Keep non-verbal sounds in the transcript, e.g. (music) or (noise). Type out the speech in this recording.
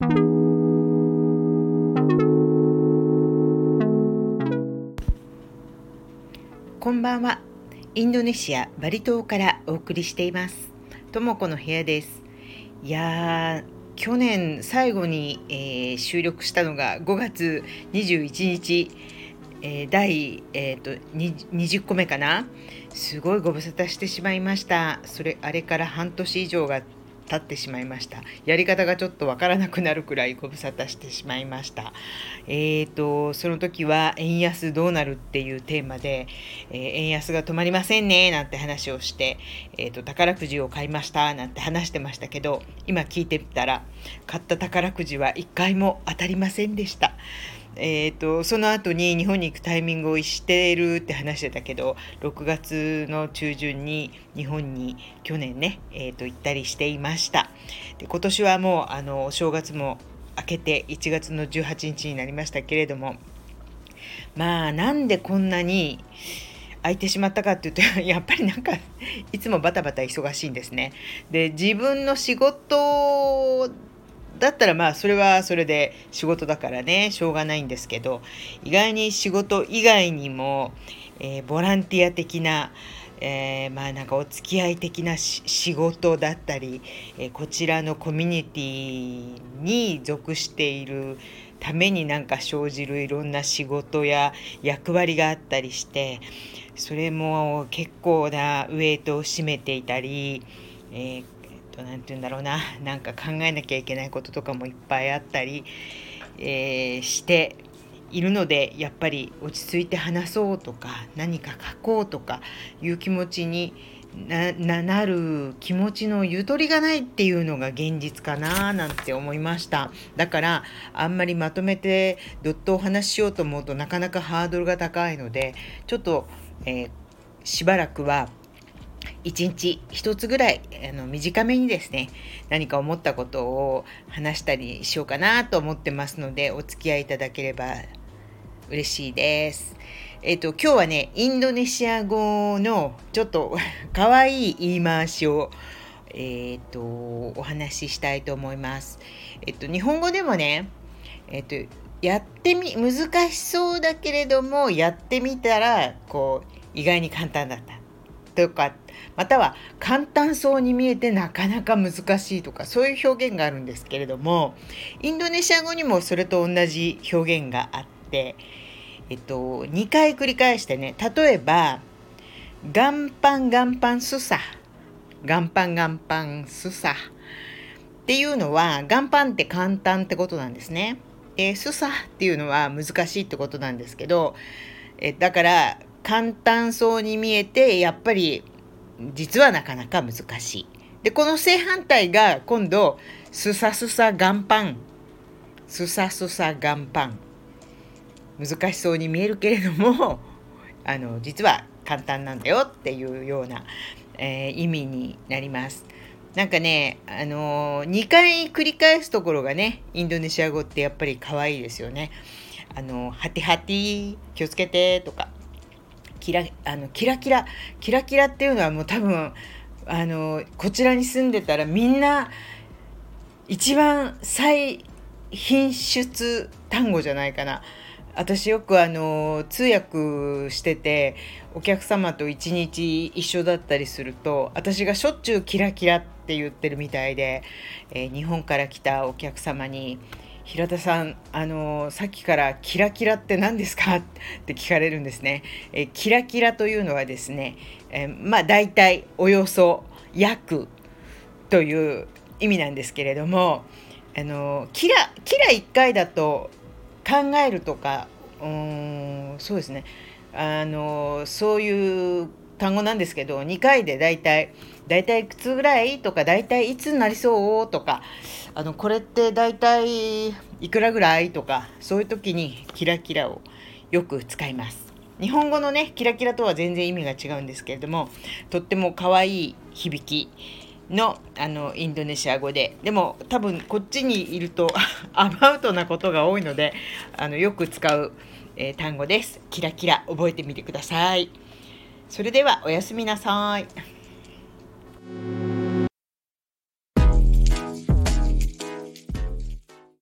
こんばんは。インドネシア・バリ島からお送りしています。ともこの部屋です。いやー、去年最後に、えー、収録したのが5月21日、えー、第、えーと、と20個目かな。すごいご無沙汰してしまいました。それあれから半年以上が経ってしまいました。やり方がちょっとわからなくなるくらいご無沙汰してしまいました。えーとその時は円安どうなるっていうテーマで、えー、円安が止まりませんねなんて話をして、えーと、宝くじを買いましたなんて話してましたけど今聞いてみたら買った宝くじは1回も当たりませんでした。えーと、その後に日本に行くタイミングをしているって話してたけど6月の中旬に日本に去年ね、えーと、行ったりしていましたで今年はもうあのお正月も明けて1月の18日になりましたけれどもまあなんでこんなに空いてしまったかっていうと (laughs) やっぱりなんかいつもバタバタ忙しいんですね。で自分の仕事だったらまあそれはそれで仕事だからねしょうがないんですけど意外に仕事以外にも、えー、ボランティア的な、えー、まあなんかお付き合い的な仕事だったり、えー、こちらのコミュニティに属しているためになんか生じるいろんな仕事や役割があったりしてそれも結構なウエイトを占めていたり、えーと何て言うんだろうな。(laughs) なんか考えなきゃいけないこととかもいっぱいあったり、えー、しているのでやっぱり落ち着いて話そうとか何か書こうとかいう気持ちにななる気持ちのゆとりがないっていうのが現実かななんて思いました。だからあんまりまとめてどっとお話ししようと思うとなかなかハードルが高いのでちょっと、えー、しばらくは1日1つぐらいあの短めにですね何か思ったことを話したりしようかなと思ってますのでお付き合いいただければ嬉しいです。えっ、と今日はねインドネシア語のちょっと (laughs) 可愛い言い回しをえっ、とお話ししたいと思います。えっ、と日本語でもねえっ、とやってみ難しそうだけれどもやってみたらこう意外に簡単だったとかまたは簡単そうに見えてなかなか難しいとかそういう表現があるんですけれどもインドネシア語にもそれと同じ表現があって、えっと、2回繰り返してね例えば「ガンパンガンパンスサ」「ガンパンガンパンスサ」っていうのはガンパンって簡単ってことなんですね。でスサっていうのは難しいってことなんですけどえだから簡単そうに見えてやっぱり実はなかなか難しい。でこの正反対が今度スサスサ岩盤スサスサ岩盤難しそうに見えるけれども (laughs) あの実は簡単なんだよっていうような、えー、意味になります。なんかね、あのー、2回繰り返すところがねインドネシア語ってやっぱり可愛いですよね。あのハテハティ気をつけてとかキラあのキラキラキラキラっていうのはもう多分あのこちらに住んでたらみんな一番最品質単語じゃないかな。私よくあの通訳しててお客様と一日一緒だったりすると私がしょっちゅうキラキラって言ってるみたいで、えー、日本から来たお客様に平田さん、あのさっきからキラキラって何ですか？(laughs) って聞かれるんですね。えキラキラというのはですね、えまあ大体およそ約という意味なんですけれども、あのキラキラ1回だと考えるとか、うんそうですね、あのそういう単語なんですけど2回で大体大体いくつぐらいとか大体いつになりそうとかあのこれって大体いくらぐらいとかそういう時にキラキラをよく使います。日本語のねキラキラとは全然意味が違うんですけれどもとっても可愛い響きのあのインドネシア語ででも多分こっちにいると (laughs) アバウトなことが多いのであのよく使う、えー、単語です。キラキラ覚えてみてください。それではおやすみなさい。